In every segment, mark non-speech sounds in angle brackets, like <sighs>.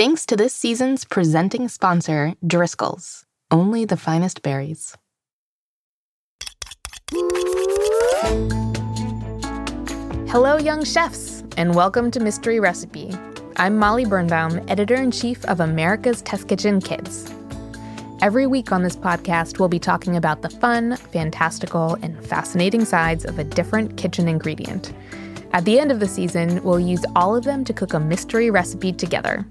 Thanks to this season's presenting sponsor, Driscoll's. Only the finest berries. Hello, young chefs, and welcome to Mystery Recipe. I'm Molly Birnbaum, editor in chief of America's Test Kitchen Kids. Every week on this podcast, we'll be talking about the fun, fantastical, and fascinating sides of a different kitchen ingredient. At the end of the season, we'll use all of them to cook a mystery recipe together.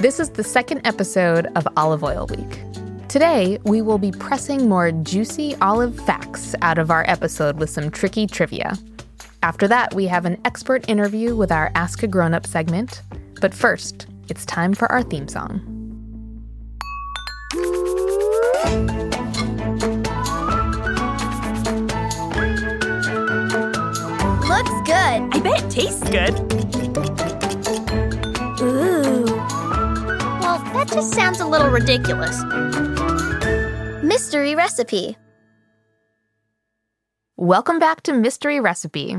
This is the second episode of Olive Oil Week. Today, we will be pressing more juicy olive facts out of our episode with some tricky trivia. After that, we have an expert interview with our Ask a Grown Up segment. But first, it's time for our theme song. Looks good. I bet it tastes good. Well, that just sounds a little ridiculous. Mystery recipe. Welcome back to Mystery Recipe.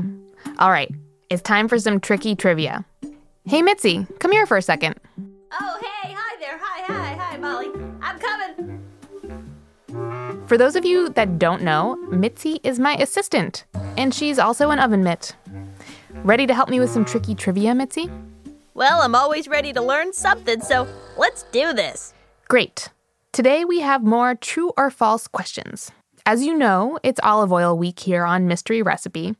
All right, it's time for some tricky trivia. Hey, Mitzi, come here for a second. Oh, hey, hi there. Hi, hi, hi, Molly. I'm coming. For those of you that don't know, Mitzi is my assistant, and she's also an oven mitt. Ready to help me with some tricky trivia, Mitzi? Well, I'm always ready to learn something, so let's do this. Great. Today we have more true or false questions. As you know, it's olive oil week here on Mystery Recipe.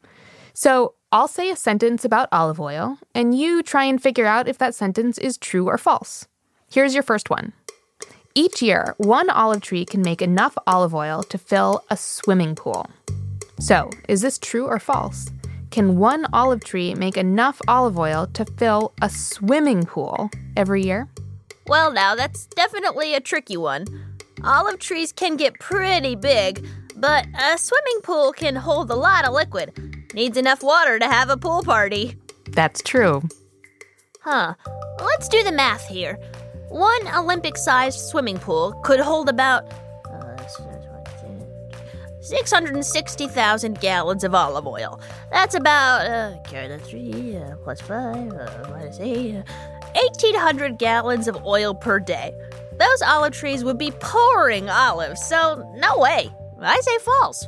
So I'll say a sentence about olive oil, and you try and figure out if that sentence is true or false. Here's your first one. Each year, one olive tree can make enough olive oil to fill a swimming pool. So, is this true or false? Can one olive tree make enough olive oil to fill a swimming pool every year? Well, now, that's definitely a tricky one. Olive trees can get pretty big, but a swimming pool can hold a lot of liquid. Needs enough water to have a pool party. That's true. Huh. Let's do the math here. One Olympic sized swimming pool could hold about 660,000 gallons of olive oil. That's about, uh, carry the 3 uh, plus 5 uh, minus 8, uh, 1,800 gallons of oil per day. Those olive trees would be pouring olives, so no way. I say false.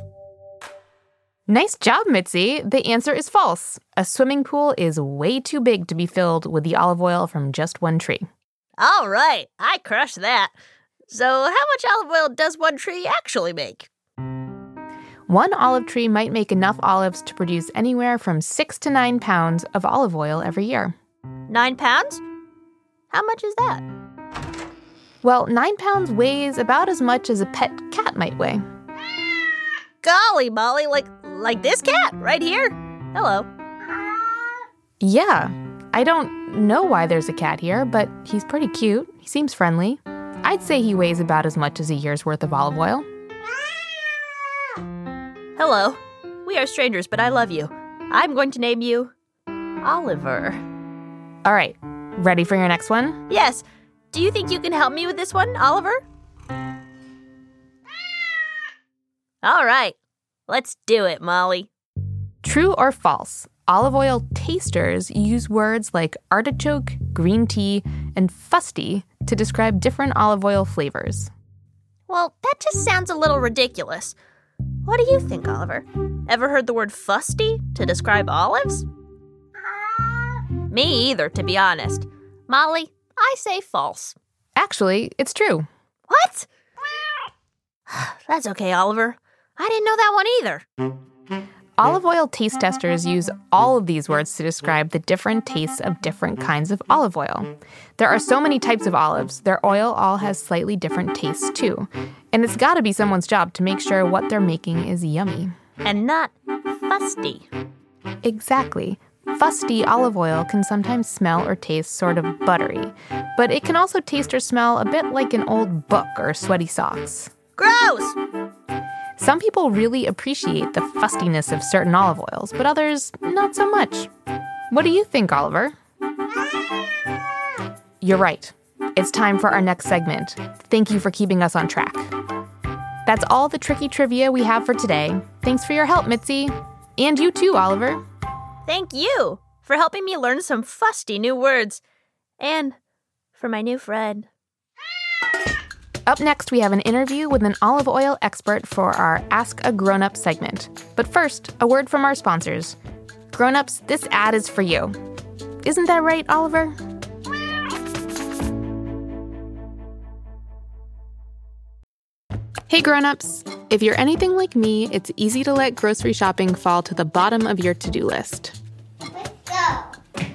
Nice job, Mitzi. The answer is false. A swimming pool is way too big to be filled with the olive oil from just one tree. All right, I crushed that. So, how much olive oil does one tree actually make? One olive tree might make enough olives to produce anywhere from six to nine pounds of olive oil every year. Nine pounds? How much is that? Well, nine pounds weighs about as much as a pet cat might weigh. Golly, Molly, like like this cat right here. Hello. Yeah, I don't know why there's a cat here, but he's pretty cute. He seems friendly. I'd say he weighs about as much as a year's worth of olive oil. Hello. We are strangers, but I love you. I'm going to name you Oliver. All right, ready for your next one? Yes. Do you think you can help me with this one, Oliver? All right. Let's do it, Molly. True or false? Olive oil tasters use words like artichoke, green tea, and fusty to describe different olive oil flavors. Well, that just sounds a little ridiculous. What do you think, Oliver? Ever heard the word fusty to describe olives? Me either, to be honest. Molly, I say false. Actually, it's true. What? <sighs> That's okay, Oliver. I didn't know that one either. Olive oil taste testers use all of these words to describe the different tastes of different kinds of olive oil. There are so many types of olives, their oil all has slightly different tastes too. And it's gotta be someone's job to make sure what they're making is yummy. And not fusty. Exactly. Fusty olive oil can sometimes smell or taste sort of buttery, but it can also taste or smell a bit like an old book or sweaty socks. Gross! Some people really appreciate the fustiness of certain olive oils, but others not so much. What do you think, Oliver? You're right. It's time for our next segment. Thank you for keeping us on track. That's all the tricky trivia we have for today. Thanks for your help, Mitzi. And you too, Oliver. Thank you for helping me learn some fusty new words. And for my new friend. Up next, we have an interview with an olive oil expert for our Ask a Grown Up segment. But first, a word from our sponsors. Grown ups, this ad is for you. Isn't that right, Oliver? Hey grown-ups. If you're anything like me, it's easy to let grocery shopping fall to the bottom of your to-do list.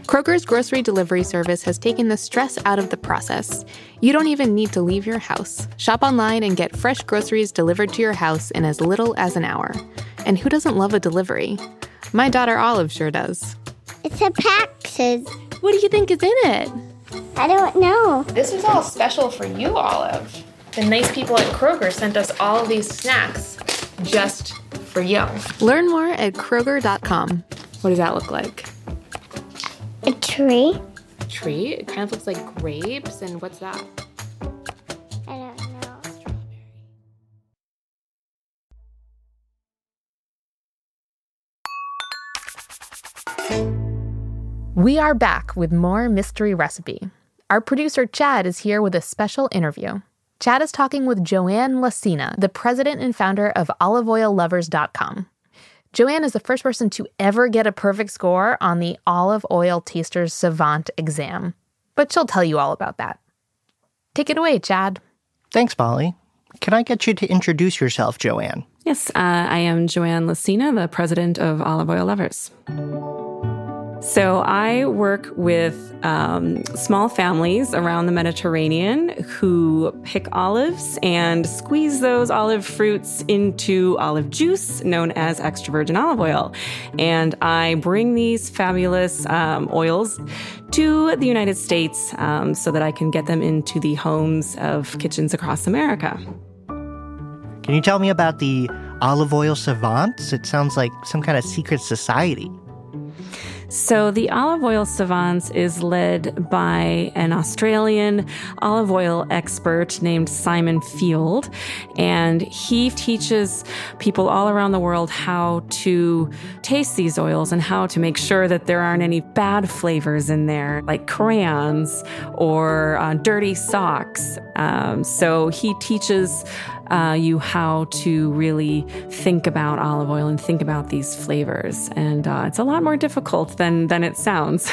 Kroger's grocery delivery service has taken the stress out of the process. You don't even need to leave your house. Shop online and get fresh groceries delivered to your house in as little as an hour. And who doesn't love a delivery? My daughter Olive sure does. It's a package. What do you think is in it? I don't know. This is all special for you, Olive. The nice people at Kroger sent us all of these snacks just for you. Learn more at Kroger.com. What does that look like? A tree? A tree? It kind of looks like grapes. And what's that? I don't know. We are back with more Mystery Recipe. Our producer Chad is here with a special interview. Chad is talking with Joanne Lacina, the president and founder of oliveoillovers.com. Joanne is the first person to ever get a perfect score on the Olive Oil Taster's Savant exam, but she'll tell you all about that. Take it away, Chad. Thanks, Molly. Can I get you to introduce yourself, Joanne? Yes, uh, I am Joanne Lacina, the president of Olive Oil Lovers. So I work with um, small families around the Mediterranean who pick olives and squeeze those olive fruits into olive juice, known as extra virgin olive oil. And I bring these fabulous um, oils to the United States um, so that I can get them into the homes of kitchens across America. Can you tell me about the olive oil savants? It sounds like some kind of secret society. So, the Olive Oil Savants is led by an Australian olive oil expert named Simon Field. And he teaches people all around the world how to taste these oils and how to make sure that there aren't any bad flavors in there, like crayons or uh, dirty socks. Um, so, he teaches uh, you how to really think about olive oil and think about these flavors. And uh, it's a lot more difficult than than it sounds.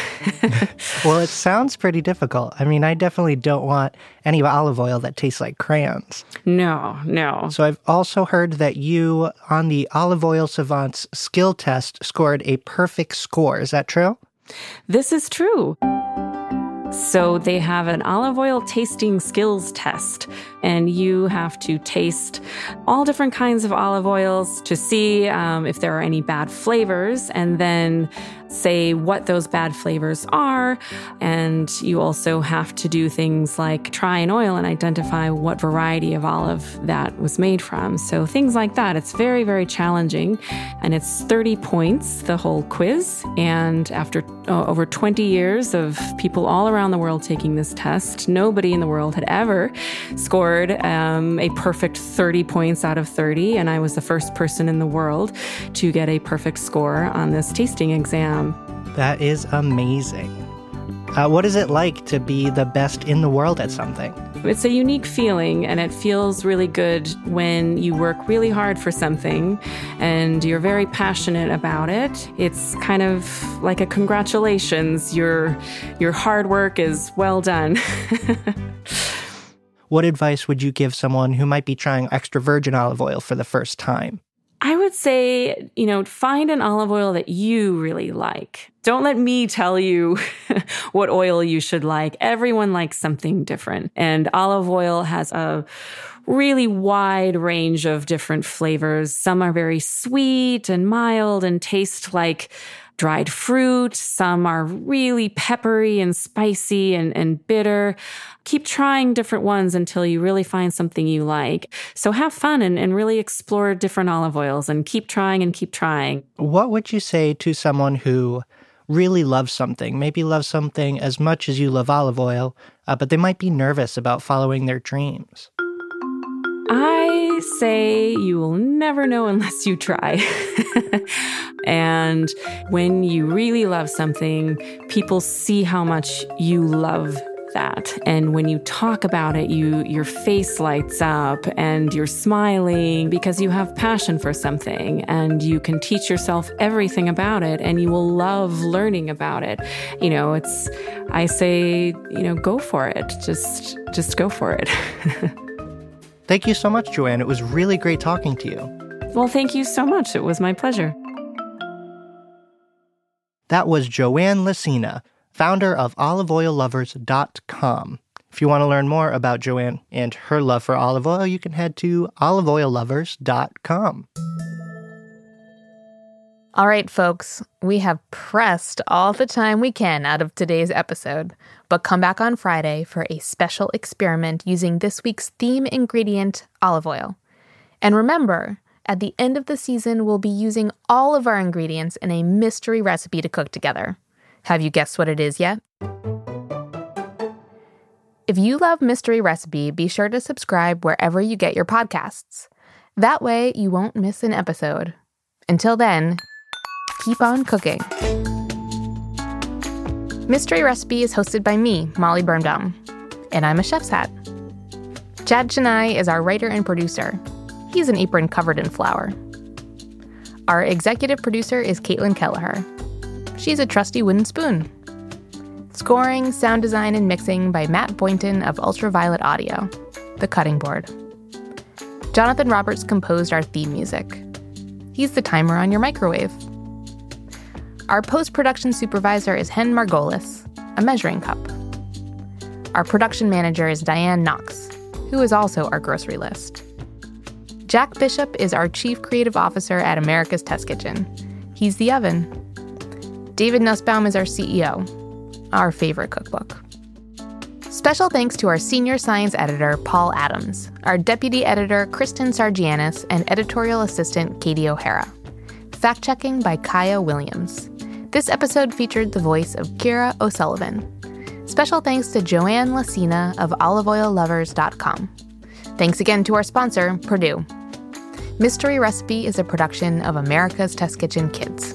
<laughs> well, it sounds pretty difficult. I mean, I definitely don't want any olive oil that tastes like crayons. No, no. So I've also heard that you on the olive oil savants skill test scored a perfect score. Is that true? This is true. So they have an olive oil tasting skills test, and you have to taste all different kinds of olive oils to see um, if there are any bad flavors, and then say what those bad flavors are. And you also have to do things like try an oil and identify what variety of olive that was made from. So things like that. It's very, very challenging. And it's 30 points, the whole quiz. And after uh, over 20 years of people all around the world taking this test, nobody in the world had ever scored um, a perfect 30 points out of 30. And I was the first person in the world to get a perfect score on this tasting exam. That is amazing. Uh, what is it like to be the best in the world at something? It's a unique feeling, and it feels really good when you work really hard for something and you're very passionate about it. It's kind of like a congratulations. Your your hard work is well done. <laughs> what advice would you give someone who might be trying extra virgin olive oil for the first time? I would say, you know, find an olive oil that you really like. Don't let me tell you <laughs> what oil you should like. Everyone likes something different. And olive oil has a really wide range of different flavors. Some are very sweet and mild and taste like dried fruit. Some are really peppery and spicy and, and bitter. Keep trying different ones until you really find something you like. So have fun and, and really explore different olive oils and keep trying and keep trying. What would you say to someone who really loves something, maybe loves something as much as you love olive oil, uh, but they might be nervous about following their dreams? Say you will never know unless you try. <laughs> and when you really love something, people see how much you love that. And when you talk about it, you your face lights up and you're smiling because you have passion for something and you can teach yourself everything about it and you will love learning about it. You know, it's I say, you know, go for it. Just just go for it. <laughs> Thank you so much, Joanne. It was really great talking to you. Well, thank you so much. It was my pleasure. That was Joanne Lacina, founder of oliveoillovers.com. If you want to learn more about Joanne and her love for olive oil, you can head to oliveoillovers.com. All right, folks, we have pressed all the time we can out of today's episode, but come back on Friday for a special experiment using this week's theme ingredient, olive oil. And remember, at the end of the season, we'll be using all of our ingredients in a mystery recipe to cook together. Have you guessed what it is yet? If you love Mystery Recipe, be sure to subscribe wherever you get your podcasts. That way, you won't miss an episode. Until then, keep on cooking. Mystery Recipe is hosted by me, Molly Birnbaum, and I'm a chef's hat. Chad Chenail is our writer and producer. He's an apron covered in flour. Our executive producer is Caitlin Kelleher. She's a trusty wooden spoon. Scoring, sound design, and mixing by Matt Boynton of Ultraviolet Audio, The Cutting Board. Jonathan Roberts composed our theme music. He's the timer on your microwave. Our post production supervisor is Hen Margolis, a measuring cup. Our production manager is Diane Knox, who is also our grocery list. Jack Bishop is our chief creative officer at America's Test Kitchen. He's the oven. David Nussbaum is our CEO, our favorite cookbook. Special thanks to our senior science editor, Paul Adams, our deputy editor, Kristen Sargianis, and editorial assistant, Katie O'Hara. Fact checking by Kaya Williams. This episode featured the voice of Kira O'Sullivan. Special thanks to Joanne Lacina of oliveoillovers.com. Thanks again to our sponsor, Purdue. Mystery Recipe is a production of America's Test Kitchen Kids.